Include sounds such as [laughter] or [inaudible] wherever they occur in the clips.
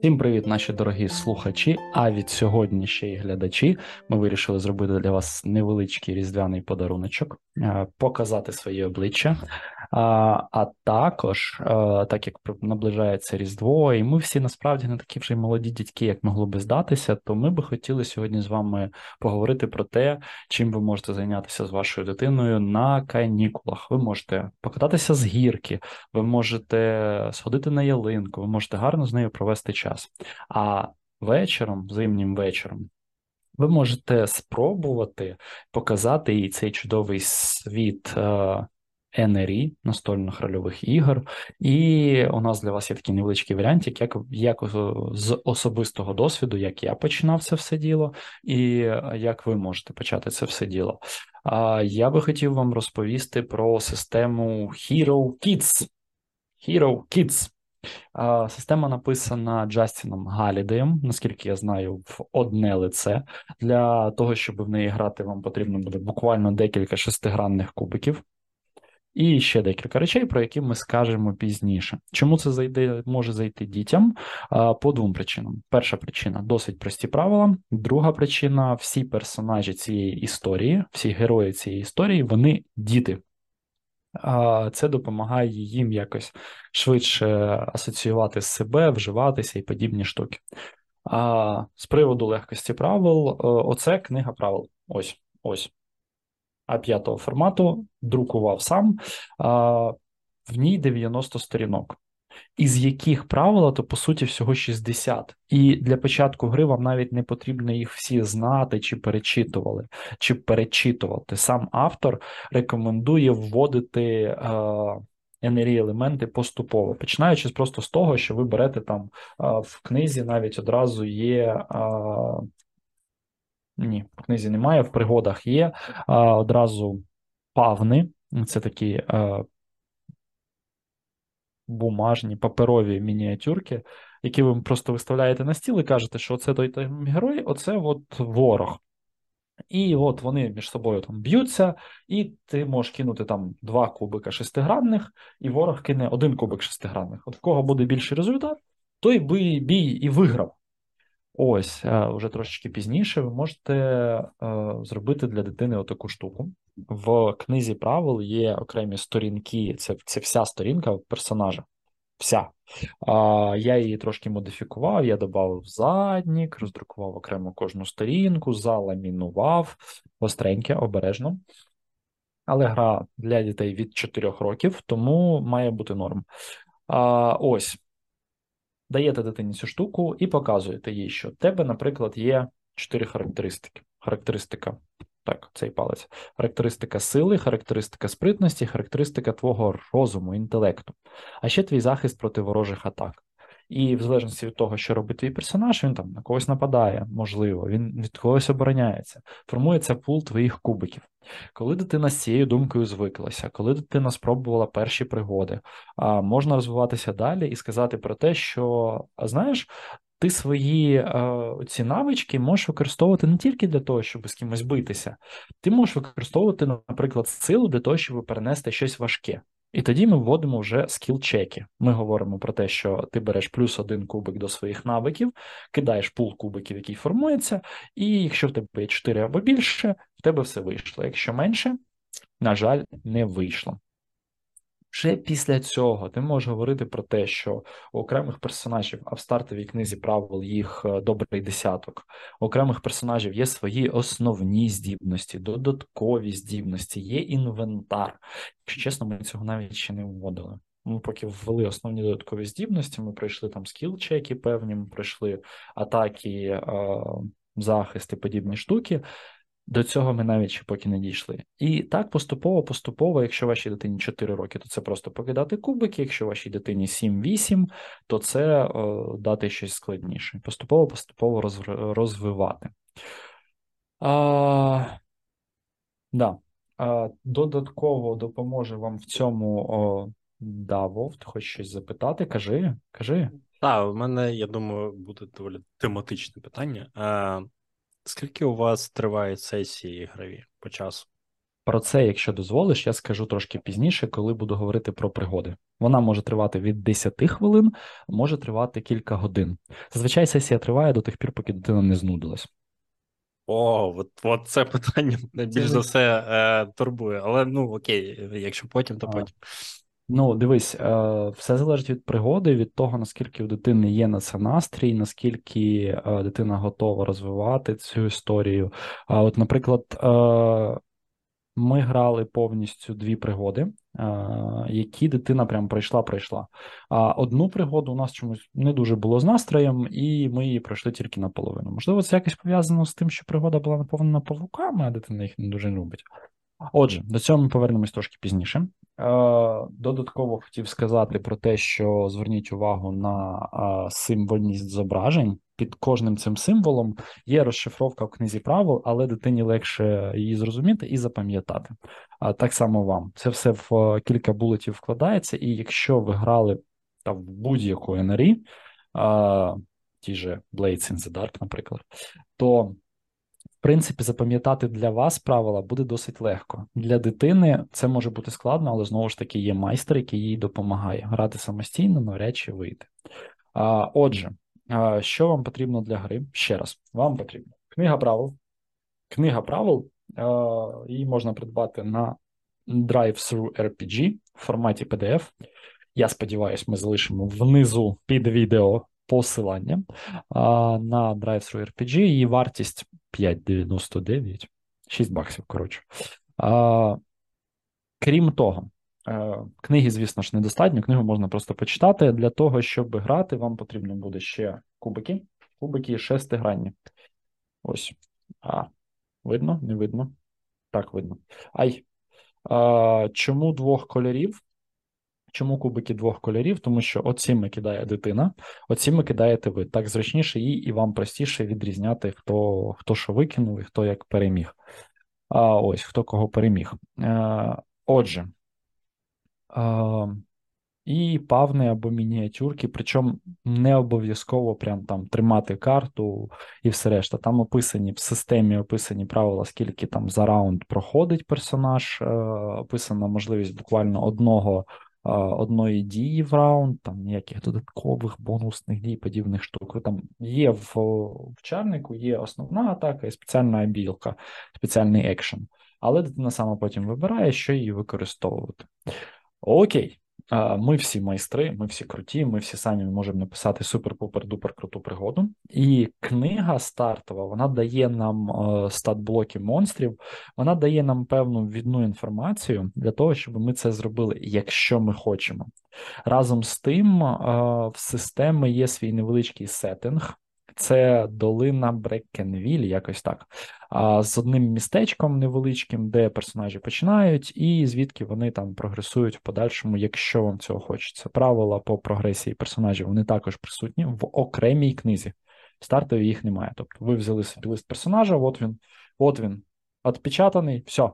Всім привіт, наші дорогі слухачі. А від сьогодні ще й глядачі. Ми вирішили зробити для вас невеличкий різдвяний подаруночок, е, показати своє обличчя. А також, е, так як наближається Різдво, і ми всі насправді не такі вже й молоді дітки, як могло би здатися, то ми би хотіли сьогодні з вами поговорити про те, чим ви можете зайнятися з вашою дитиною на канікулах. Ви можете покататися з гірки, ви можете сходити на ялинку, ви можете гарно з нею провести час. А вечором, зимнім вечором, ви можете спробувати показати їй цей чудовий світ. НРІ настольних рольових ігор, і у нас для вас є такий невеличкий варіантик, як як з особистого досвіду, як я починав це все діло, і як ви можете почати це все діло. А я би хотів вам розповісти про систему Hero Kids. Hero Kids. Система написана Джастіном Галідеєм, наскільки я знаю, в одне лице. Для того, щоб в неї грати, вам потрібно буде буквально декілька шестигранних кубиків. І ще декілька речей, про які ми скажемо пізніше. Чому це зайде, може зайти дітям? По двом причинам. Перша причина досить прості правила. Друга причина всі персонажі цієї історії, всі герої цієї історії, вони діти. Це допомагає їм якось швидше асоціювати себе, вживатися і подібні штуки. З приводу легкості правил, е, оце книга правил. Ось ось. А5 формату, друкував сам, в ній 90 сторінок, із яких правила, то по суті всього 60. І для початку гри вам навіть не потрібно їх всі знати, чи перечитували, чи перечитувати. Сам автор рекомендує вводити. NRE елементи поступово, починаючи просто з того, що ви берете там в книзі, навіть одразу є ні, в книзі немає, в пригодах є а, одразу павни. Це такі а, бумажні паперові мініатюрки, які ви просто виставляєте на стіл і кажете, що це той герой, оце от ворог. І от вони між собою там б'ються, і ти можеш кинути там два кубика шестигранних, і ворог кине один кубик шестигранних. От в кого буде більший результат, той бій і виграв. Ось, вже трошечки пізніше, ви можете е, зробити для дитини отаку штуку. В книзі правил є окремі сторінки, це це вся сторінка персонажа. Вся. Я її трошки модифікував, я додав заднік, роздрукував окремо кожну сторінку, заламінував, остреньке, обережно. Але гра для дітей від 4 років, тому має бути норм. Ось даєте дитині цю штуку і показуєте їй, що в тебе, наприклад, є чотири характеристики. Характеристика, так, цей палець, характеристика сили, характеристика спритності, характеристика твого розуму, інтелекту, а ще твій захист проти ворожих атак. І в залежності від того, що робить твій персонаж, він там на когось нападає, можливо, він від когось обороняється, формується пул твоїх кубиків. Коли дитина з цією думкою звиклася, коли дитина спробувала перші пригоди, можна розвиватися далі і сказати про те, що знаєш. Ти свої ці навички можеш використовувати не тільки для того, щоб з кимось битися, ти можеш використовувати, наприклад, силу для того, щоб перенести щось важке. І тоді ми вводимо вже скіл-чеки. Ми говоримо про те, що ти береш плюс один кубик до своїх навиків, кидаєш пул кубиків, який формується, і якщо в тебе є 4 або більше, в тебе все вийшло. Якщо менше, на жаль, не вийшло. Вже після цього ти можеш говорити про те, що у окремих персонажів, а в стартовій книзі правил їх е, добрий десяток, у окремих персонажів є свої основні здібності, додаткові здібності, є інвентар. Якщо чесно, ми цього навіть ще не вводили. Ми поки ввели основні додаткові здібності, ми пройшли там скіл-чеки певні, ми пройшли атаки, е, захисти, подібні штуки. До цього ми навіть ще поки не дійшли. І так поступово-поступово, якщо вашій дитині 4 роки, то це просто покидати кубики, якщо вашій дитині 7-8, то це о, дати щось складніше. Поступово-поступово роз, розвивати. А, да. а, Додатково допоможе вам в цьому о, да, Вов, ти щось запитати? Кажи, кажи. Так, у мене, я думаю, буде доволі тематичне питання. Скільки у вас тривають сесії ігрові по часу? Про це, якщо дозволиш, я скажу трошки пізніше, коли буду говорити про пригоди. Вона може тривати від 10 хвилин, може тривати кілька годин. Зазвичай сесія триває до тих пір, поки дитина не знудилась. О, от, от це питання більш за все е, турбує. Але ну окей, якщо потім, то потім. Ну, дивись, е, все залежить від пригоди, від того, наскільки у дитини є на це настрій, наскільки е, дитина готова розвивати цю історію. А от, наприклад, е, ми грали повністю дві пригоди, які дитина прям пройшла, пройшла. А одну пригоду у нас чомусь не дуже було з настроєм, і ми її пройшли тільки наполовину. Можливо, це якось пов'язано з тим, що пригода була наповнена павуками, а дитина їх не дуже любить. Отже, до цього ми повернемось трошки пізніше. Е, додатково хотів сказати про те, що зверніть увагу на е, символьність зображень. Під кожним цим символом є розшифровка в книзі правил, але дитині легше її зрозуміти і запам'ятати. Так само вам. Це все в е, кілька булетів вкладається, і якщо ви грали та в будь-яку НРІ, ті же Blades in the Dark, наприклад, то принципі, запам'ятати для вас правила буде досить легко. Для дитини це може бути складно, але знову ж таки є майстер, який їй допомагає. Грати самостійно, навряд чи вийти. А, Отже, а, що вам потрібно для гри? Ще раз, вам потрібна книга правил. Книга правил а, її можна придбати на Drive-Thru RPG в форматі PDF. Я сподіваюся, ми залишимо внизу під відео посилання а, на Drive-Thru RPG. Її вартість 5,99, 6 баксів, коротше. Крім того, е, книги, звісно ж, недостатньо. Книгу можна просто почитати. Для того, щоб грати, вам потрібно буде ще кубики. Кубики шестигранні. Ось. А, видно? Не видно? Так, видно. Ай. А, Чому двох кольорів? Чому кубики двох кольорів? Тому що оціми кидає дитина, оціми кидаєте ви. Так зручніше їй і вам простіше відрізняти, хто хто що викинув і хто як переміг. А ось хто кого переміг. А, е, Отже. А, і павни або мініатюрки, причому не обов'язково прям там тримати карту і все решта. Там описані в системі описані правила, скільки там за раунд проходить персонаж, е, описана можливість буквально одного одної дії в раунд, там ніяких додаткових бонусних дій, подібних штук. Там є в, в чарнику, є основна атака і спеціальна білка, спеціальний екшен. Але дитина сама потім вибирає, що її використовувати. Окей. Ми всі майстри, ми всі круті, ми всі самі можемо написати супер-пупер-дупер круту пригоду. І книга стартова вона дає нам е, стат-блоки монстрів, вона дає нам певну відну інформацію для того, щоб ми це зробили, якщо ми хочемо. Разом з тим, е, в системи є свій невеличкий сеттинг. Це долина Бреккенвіль, якось так, з одним містечком невеличким, де персонажі починають, і звідки вони там прогресують в подальшому, якщо вам цього хочеться. Правила по прогресії персонажів вони також присутні в окремій книзі. Стартові їх немає. Тобто ви взяли собі лист персонажа, от він, от він відпечатаний, все.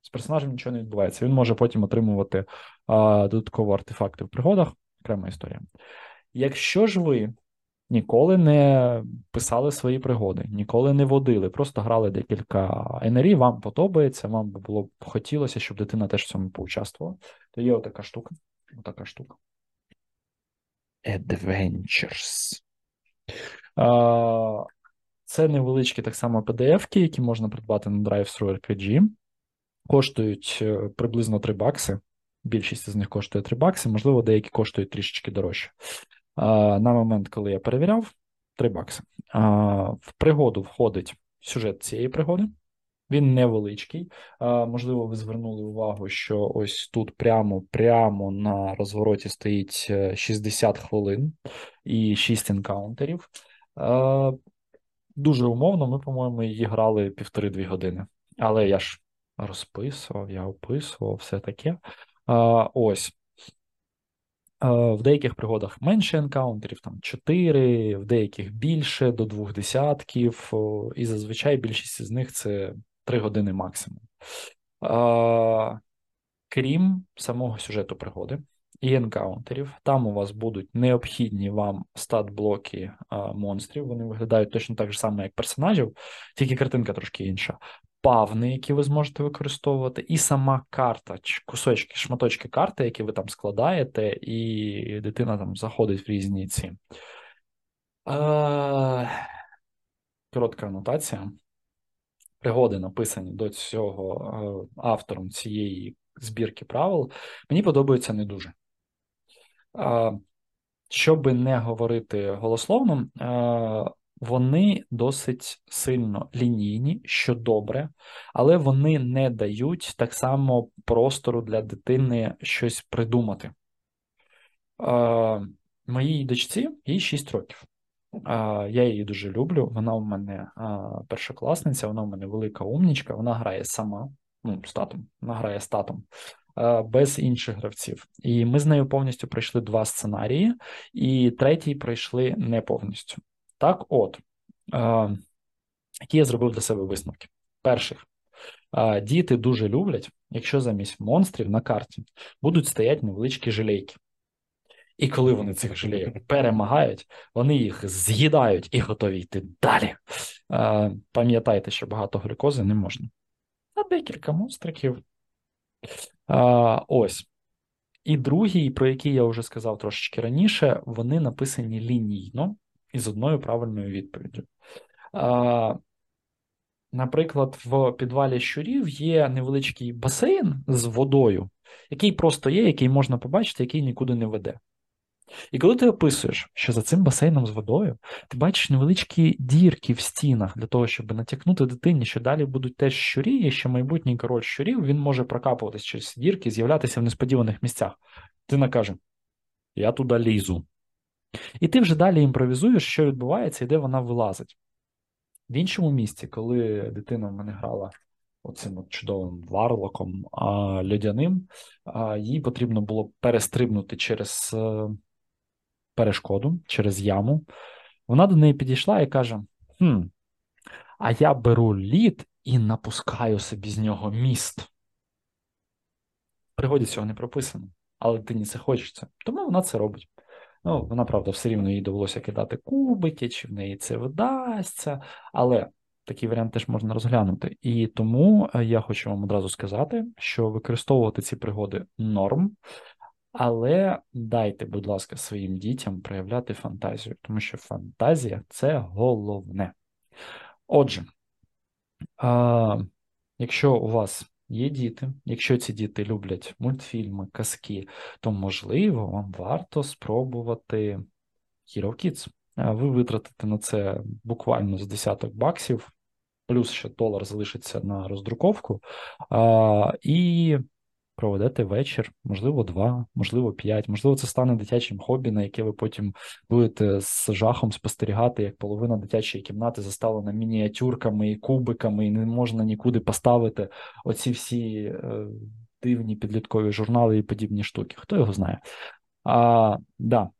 З персонажем нічого не відбувається. Він може потім отримувати а, додаткові артефакти в пригодах. Окрема історія. Якщо ж ви ніколи не писали свої пригоди, ніколи не водили, просто грали декілька НРІ, вам подобається, вам би було б хотілося, щоб дитина теж в цьому поучаствувала. То є отака штука. Отака штука. Adventures. Це невеличкі так само PDF-ки, які можна придбати на Drive-Thru RPG. Коштують е, приблизно 3 бакси. Більшість з них коштує 3 бакси, можливо, деякі коштують трішечки дорожче на момент, коли я перевіряв, 3 бакси. В пригоду входить сюжет цієї пригоди. Він невеличкий. Можливо, ви звернули увагу, що ось тут прямо прямо на розвороті стоїть 60 е, хвилин і 6 енкаунтерів. Дуже умовно, ми, по-моєму, її грали півтори-дві години. Але я ж розписував, я описував все таке. Ось. В деяких пригодах менше енкаунтерів, там 4, в деяких більше до двох десятків, і зазвичай більшість з них це 3 години максимум. Крім самого сюжету пригоди і енкаунтерів, там у вас будуть необхідні вам стат-блоки монстрів. Вони виглядають точно так же само, як персонажів, тільки картинка трошки інша. Бавни, які ви зможете використовувати, і сама карта, кусочки, шматочки карти, які ви там складаєте, і дитина там заходить в різні ці. Е, коротка анотація. Пригоди, написані до цього е, автором цієї збірки правил, мені подобаються не дуже. Щоб не говорити голословно, вони досить сильно лінійні, що добре, але вони не дають так само простору для дитини щось придумати. Моїй дочці їй 6 років. Я її дуже люблю. Вона у мене першокласниця, вона у мене велика умнічка, вона грає сама, ну, з вона грає з татом. Без інших гравців, і ми з нею повністю пройшли два сценарії, і третій пройшли не повністю. Так, от, е, які я зробив для себе висновки. Перших, е, діти дуже люблять, якщо замість монстрів на карті будуть стояти невеличкі жилейки. І коли вони цих жилейок перемагають, вони їх з'їдають і готові йти далі. Е, пам'ятайте, що багато глюкози не можна. А декілька монстриків. Ось. І другий, про який я вже сказав трошечки раніше, вони написані лінійно із одною правильною відповіддю. Наприклад, в підвалі щурів є невеличкий басейн з водою, який просто є, який можна побачити, який нікуди не веде. І коли ти описуєш, що за цим басейном з водою, ти бачиш невеличкі дірки в стінах для того, щоб натякнути дитині, що далі будуть теж щурі, і що майбутній король щурів він може прокапуватись через дірки, з'являтися в несподіваних місцях. Дитина каже: Я туди лізу. І ти вже далі імпровізуєш, що відбувається і де вона вилазить. В іншому місці, коли дитина в мене грала оцим от чудовим варлоком а, льодяним, а, їй потрібно було перестрибнути через е, перешкоду, через яму. Вона до неї підійшла і каже: хм, А я беру лід і напускаю собі з нього міст. В пригоді цього не прописано, але дитині це хочеться. Тому вона це робить. Ну, вона, правда, все рівно їй довелося кидати кубики, чи в неї це вдасться, але такий варіант теж можна розглянути. І тому е, я хочу вам одразу сказати, що використовувати ці пригоди норм, але дайте, будь ласка, своїм дітям проявляти фантазію, тому що фантазія це головне. Отже, а, якщо у вас Є діти. Якщо ці діти люблять мультфільми, казки, то можливо вам варто спробувати Hero Kids. Ви витратите на це буквально з десяток баксів, плюс ще долар залишиться на роздруковку. І проведете вечір, можливо, два, можливо, п'ять, можливо, це стане дитячим хобі, на яке ви потім будете з жахом спостерігати, як половина дитячої кімнати заставлена мініатюрками і кубиками, і не можна нікуди поставити оці всі е, дивні підліткові журнали і подібні штуки. Хто його знає? А, да,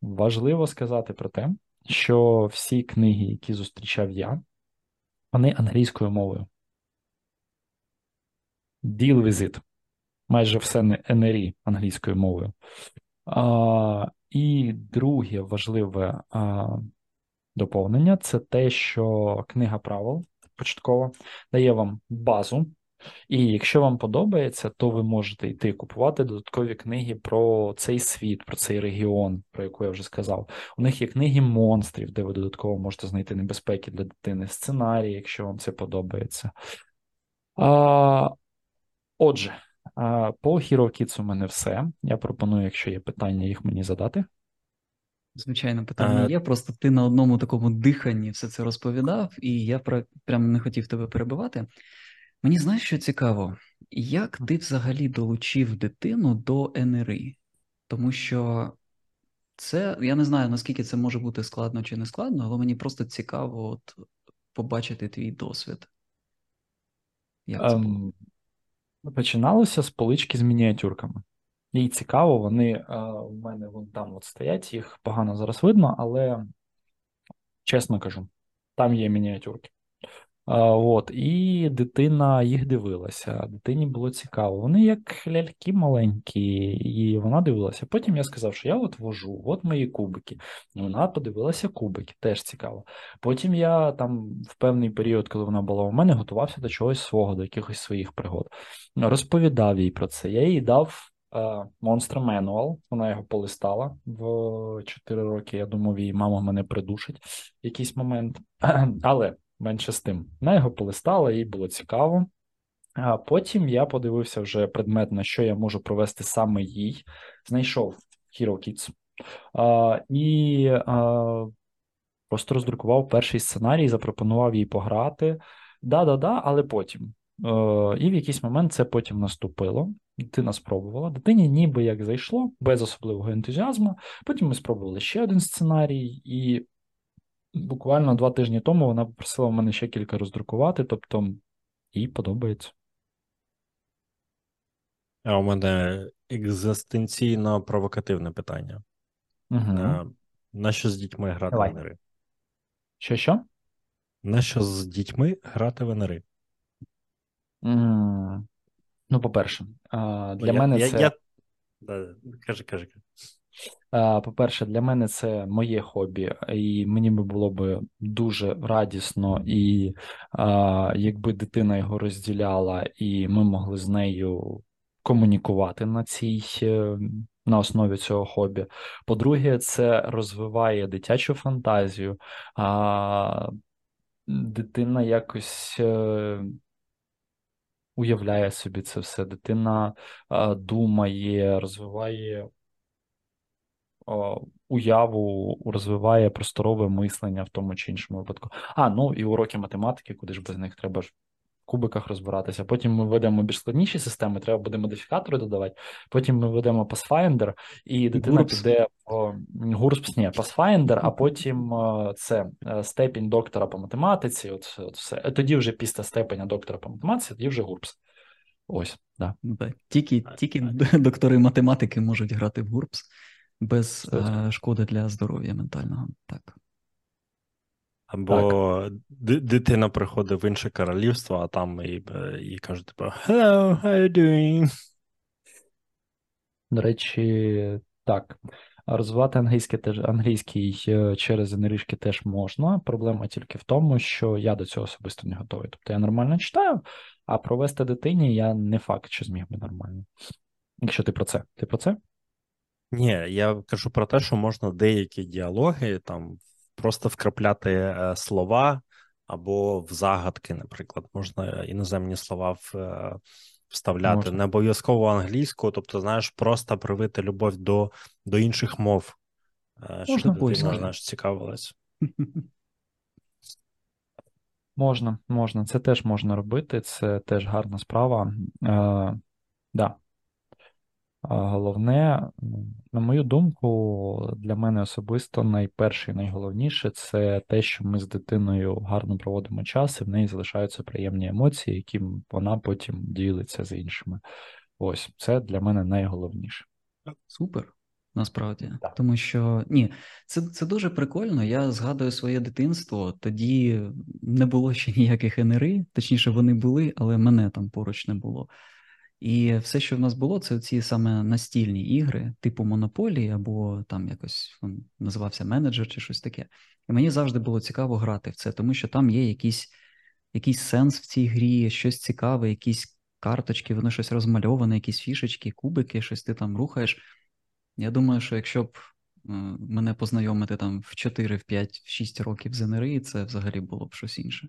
Важливо сказати про те, що всі книги, які зустрічав я, вони англійською мовою. Deal with it майже все НРІ англійською мовою. А, І друге важливе а, доповнення це те, що книга правил початкова дає вам базу. І якщо вам подобається, то ви можете йти купувати додаткові книги про цей світ, про цей регіон, про яку я вже сказав. У них є книги монстрів, де ви додатково можете знайти небезпеки для дитини, сценарії, якщо вам це подобається. А, Отже, по Hero Kids у мене все. Я пропоную, якщо є питання, їх мені задати. Звичайно, питання є. Просто ти на одному такому диханні все це розповідав, і я прям не хотів тебе перебивати. Мені знаєш, що цікаво, як ти взагалі долучив дитину до НРИ? Тому що це я не знаю, наскільки це може бути складно чи не складно, але мені просто цікаво от побачити твій досвід. Як це було? Починалося з полички з мініатюрками. Їй цікаво, вони в е, у мене вон там от стоять, їх погано зараз видно, але чесно кажу, там є мініатюрки. От, І дитина їх дивилася. Дитині було цікаво. Вони як ляльки маленькі, і вона дивилася. Потім я сказав, що я от вожу, от мої кубики. Вона подивилася кубики, теж цікаво. Потім я там в певний період, коли вона була у мене, готувався до чогось свого, до якихось своїх пригод. Розповідав їй про це. Я їй дав. Monster Manual, вона його полистала в 4 роки. Я думав, її мама мене придушить в якийсь момент. [clears throat] Але менше з тим. Вона його полистала, їй було цікаво. А Потім я подивився вже предмет, на що я можу провести саме їй. Знайшов Hero Kids а, і а, просто роздрукував перший сценарій, запропонував їй пограти. Да-да-да, але потім. Е, І в якийсь момент це потім наступило. Дитина спробувала. Дитині ніби як зайшло, без особливого ентузіазму. Потім ми спробували ще один сценарій, і буквально два тижні тому вона попросила в мене ще кілька роздрукувати, тобто їй подобається. А у мене екзистенційно провокативне питання. Угу. На, на що з дітьми грати Давай. в НРИ? Що що? На що з дітьми грати в НРИ? Mm. Ну, по-перше, для я, мене я, це. Я... Да, кажи, кажи. По-перше, для мене це моє хобі, і мені би було б дуже радісно, і якби дитина його розділяла, і ми могли з нею комунікувати на цій е, на основі цього хобі. По-друге, це розвиває дитячу фантазію, а дитина якось. Е, уявляє собі це все, дитина думає, розвиває уяву розвиває просторове мислення в тому чи іншому випадку. А, ну і уроки математики, куди ж без них треба ж в кубиках розбиратися. Потім ми ведемо більш складніші системи, треба буде модифікатори додавати. Потім ми ведемо Pathfinder, і дитина GURPS. піде в GURPS, ні, Pathfinder, а потім це е, степінь доктора по математиці. От, от все. Тоді вже після степеня доктора по математиці, тоді вже GURPS. Ось, да. Тільки тільки [laughs] доктори математики можуть грати в GURPS без е, шкоди для здоров'я ментального. Так. Або так. дитина приходить в інше королівство, а там і, е, і каже, типу, Hello, how are you doing? До речі, так. Розвивати англійський теж англійський е, через енеришки теж можна. Проблема тільки в тому, що я до цього особисто не готовий. Тобто я нормально читаю, а провести дитині я не факт, що зміг би нормально. Якщо ти про це, ти про це? Ні, я кажу про те, що можна деякі діалоги там просто вкрапляти е, слова або в загадки, наприклад, можна іноземні слова в, е, вставляти, можна. не обов'язково англійську, тобто, знаєш, просто привити любов до до інших мов, е, щоб дитина знаєш, цікавилась. [laughs] Можна, можна, це теж можна робити, це теж гарна справа. Е, да. Головне, на мою думку, для мене особисто найперше і найголовніше це те, що ми з дитиною гарно проводимо час, і в неї залишаються приємні емоції, які вона потім ділиться з іншими. Ось це для мене найголовніше. Супер. Насправді, так. тому що ні, це це дуже прикольно. Я згадую своє дитинство. Тоді не було ще ніяких НРИ, точніше, вони були, але мене там поруч не було. І все, що в нас було, це ці саме настільні ігри, типу монополії, або там якось він називався менеджер чи щось таке. І мені завжди було цікаво грати в це, тому що там є якийсь якийсь сенс в цій грі, щось цікаве, якісь карточки, воно щось розмальоване, якісь фішечки, кубики, щось ти там рухаєш. Я думаю, що якщо б е, мене познайомити там в 4, в 5, в 6 років з НРИ, це взагалі було б щось інше.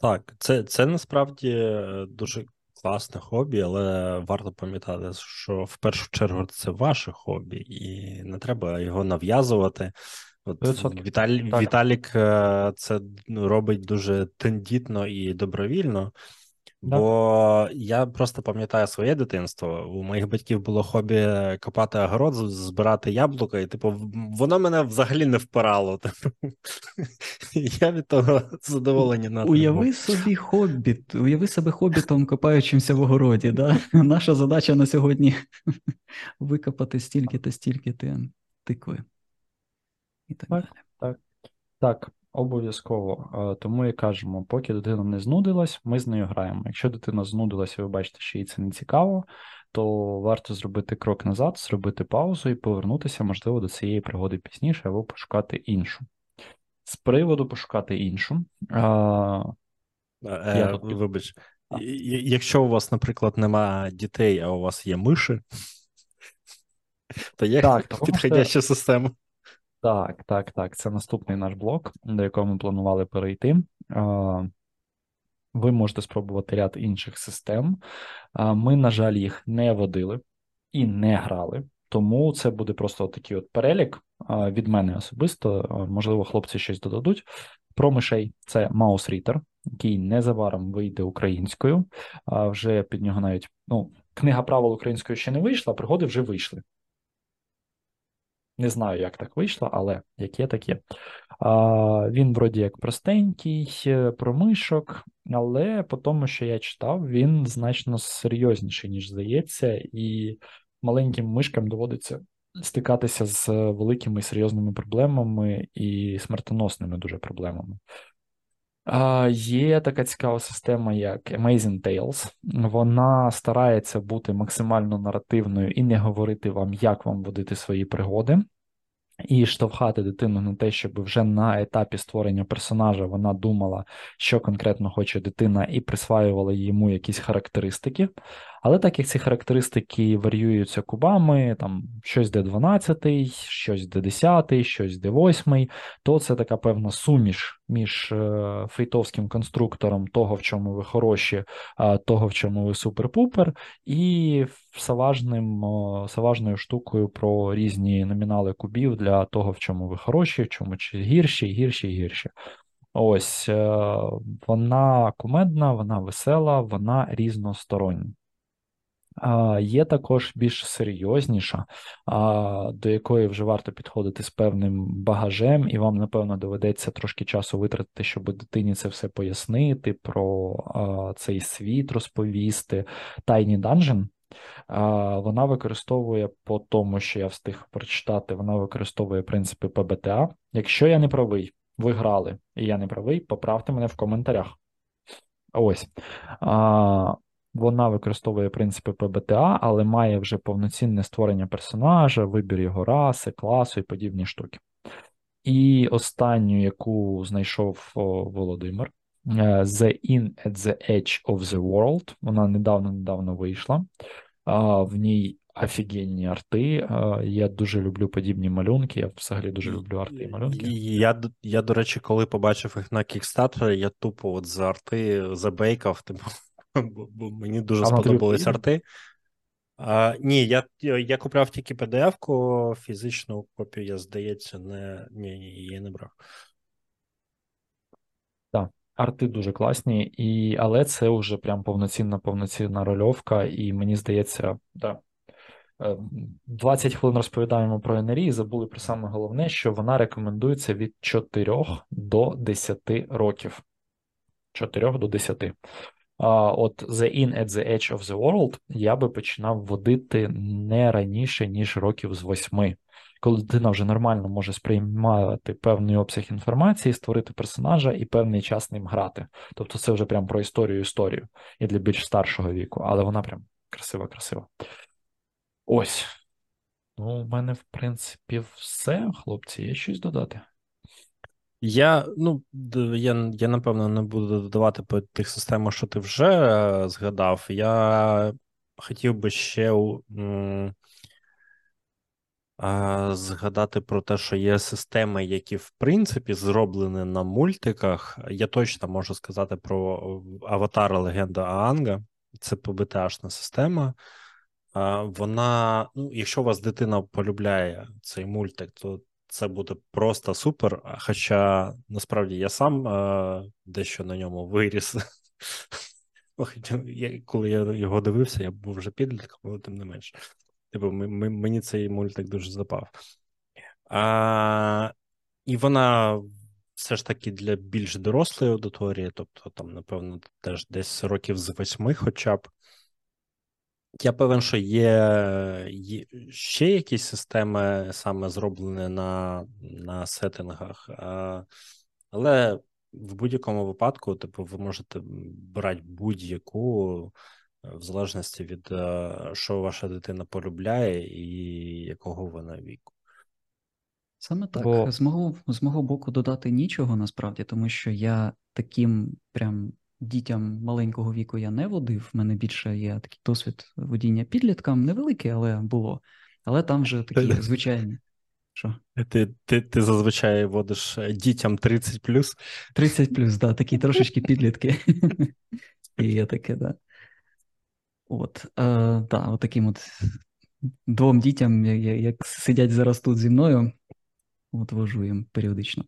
Так, це це насправді е, дуже класне хобі, але варто пам'ятати, що в першу чергу це ваше хобі, і не треба його нав'язувати. От Віталь... Віталік е, це робить дуже тендітно і добровільно. Да. Бо я просто пам'ятаю своє дитинство. У моїх батьків було хобі копати огород, збирати яблука, і типу, воно мене взагалі не впирало. [laughs] Я від того задоволення на Уяви собі хобіт, уяви себе хобітом, копаючимся в огороді. Да? [laughs] Наша задача на сьогодні [laughs] викопати стільки та стільки тикви. І так, так далі. Так. Так. Обов'язково. Е, тому і кажемо, поки дитина не знудилась, ми з нею граємо. Якщо дитина знудилась, і ви бачите, що їй це не цікаво, то варто зробити крок назад, зробити паузу і повернутися, можливо, до цієї пригоди пізніше, або пошукати іншу. З приводу пошукати іншу. А... Е, Я тут... Вибач, якщо у вас, наприклад, немає дітей, а у вас є миші, [laughs] то є так, [laughs] підходяща що... система. Так, так, так. Це наступний наш блок, до якого ми планували перейти. Ви можете спробувати ряд інших систем. Ми, на жаль, їх не водили і не грали. Тому це буде просто такий от перелік від мене особисто. Можливо, хлопці щось додадуть. Про мишей це Mouse Reader, який незабаром вийде українською. Вже під нього навіть ну, книга правил українською ще не вийшла, пригоди вже вийшли. Не знаю, як так вийшло, але як є, так є. Він вроді як простенький, про промишок, але по тому, що я читав, він значно серйозніший, ніж здається, і маленьким мишкам доводиться стикатися з великими серйозними проблемами і смертоносними дуже проблемами. Є така цікава система, як Amazing Tales. Вона старається бути максимально наративною і не говорити вам, як вам водити свої пригоди і штовхати дитину на те, щоб вже на етапі створення персонажа вона думала, що конкретно хоче дитина, і присваювала йому якісь характеристики. Але так як ці характеристики варіюються кубами, там щось де 12, щось де 10, щось де 8, то це така певна суміш між е, фрітовським конструктором того, в чому ви хороші, того, в чому ви супер-пупер, і саважним, саважною штукою про різні номінали кубів для того, в чому ви хороші, в чому чи гірші, гірші, гірші. Ось е, вона кумедна, вона весела, вона різностороння. Є також більш серйозніша, до якої вже варто підходити з певним багажем, і вам, напевно, доведеться трошки часу витратити, щоб дитині це все пояснити, про цей світ розповісти. Tiny Dungeon, вона використовує по тому, що я встиг прочитати, вона використовує принципи ПБТА. Якщо я не правий, ви грали, і я не правий, поправте мене в коментарях. Ось. Вона використовує принципи ПБТА, але має вже повноцінне створення персонажа, вибір його раси, класу і подібні штуки. І останню, яку знайшов Володимир, е, The In at the Edge of the World. Вона недавно-недавно вийшла. В ній офігенні арти. Я дуже люблю подібні малюнки. Я взагалі дуже люблю арти і малюнки. Я, я, до речі, коли побачив їх на Kickstarter, я тупо от за арти забейкав, типу [laughs] бо, мені дуже сподобались арти. А, Ні, я я купляв тільки PDF-ку, фізичну копію, я, здається, не ні, ні, її не брав. Так, арти дуже класні, і, але це вже прям повноцінна повноцінна рольовка, і мені здається, так. 20 хвилин розповідаємо про НРІ і забули про саме головне, що вона рекомендується від 4 до 10 років. 4 до 10 от The In at the Edge of the World я би починав водити не раніше, ніж років з восьми. Коли дитина вже нормально може сприймати певний обсяг інформації, створити персонажа і певний час ним грати. Тобто це вже прям про історію історію і для більш старшого віку, але вона прям красива-красива. Ось. Ну, у мене, в принципі, все, хлопці, є щось додати. Я ну, я, я напевно не буду додавати по тих системах, що ти вже е, згадав. Я хотів би ще м, згадати про те, що є системи, які в принципі зроблені на мультиках. Я точно можу сказати про Аватар Легенда Аанга. Це ПБТАшна система. Вона, ну, якщо у вас дитина полюбляє цей мультик, то це буде просто супер. Хоча насправді я сам е, дещо на ньому виріс. [laughs] Коли я його дивився, я був вже підлітком, але тим не менш. Типу, мені цей мультик дуже запав. А, І вона все ж таки для більш дорослої аудиторії, тобто, там, напевно, теж десь років з восьми, хоча б. Я певен, що є, є ще якісь системи саме зроблені на на сеттингах, Але в будь-якому випадку, типу, ви можете брати будь-яку, в залежності від що ваша дитина полюбляє і якого вона віку. Саме так. Бо... З мого з мого боку додати нічого насправді, тому що я таким прям дітям маленького віку я не водив. В мене більше є такий досвід водіння підліткам, невеликий, але було. Але там вже такі звичайні. Що? Ти ти, ти зазвичай водиш е, дітям 30 плюс? 30 плюс, да, такі [laughs] трошечки підлітки. І є таке, да. От, е, да, от таким от двом дітям, як сидять зараз тут зі мною, от вожу їм періодично.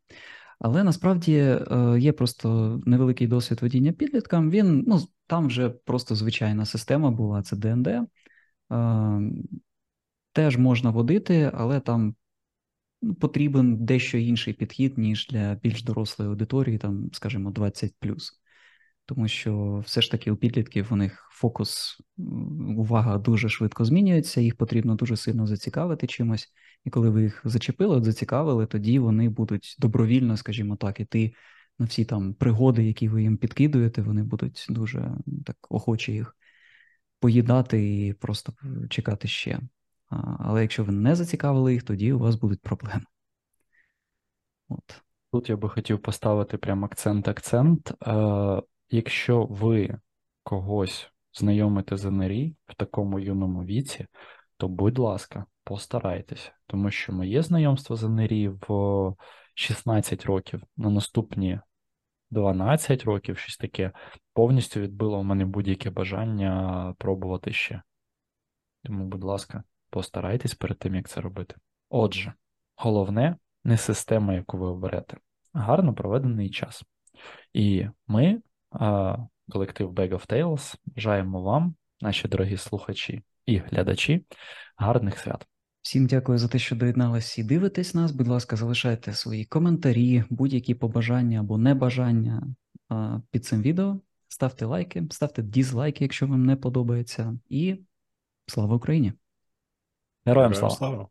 Але насправді е, є просто невеликий досвід водіння підліткам. Він ну там вже просто звичайна система була, це ДНД. Е, теж можна водити, але там ну, потрібен дещо інший підхід, ніж для більш дорослої аудиторії, там, скажімо, 20 тому що все ж таки у підлітків у них фокус, увага дуже швидко змінюється, їх потрібно дуже сильно зацікавити чимось. І коли ви їх зачепили, от зацікавили, тоді вони будуть добровільно, скажімо так, іти на всі там пригоди, які ви їм підкидуєте, вони будуть дуже так охоче їх поїдати і просто чекати ще. Але якщо ви не зацікавили їх, тоді у вас будуть проблеми. От. Тут я би хотів поставити прям акцент-акцент. Якщо ви когось знайомите з НРІ в такому юному віці, то, будь ласка, постарайтеся, тому що моє знайомство з НРІ в 16 років на наступні 12 років, щось таке, повністю відбило у мене будь-яке бажання пробувати ще. Тому, будь ласка, постарайтесь перед тим, як це робити. Отже, головне не система, яку ви оберете, а гарно проведений час. І ми колектив Bag of Tales. Бажаємо вам, наші дорогі слухачі і глядачі, гарних свят. Всім дякую за те, що доєдналися і дивитесь нас. Будь ласка, залишайте свої коментарі, будь-які побажання або небажання під цим відео. Ставте лайки, ставте дізлайки, якщо вам не подобається. І слава Україні! Героям слава! слава!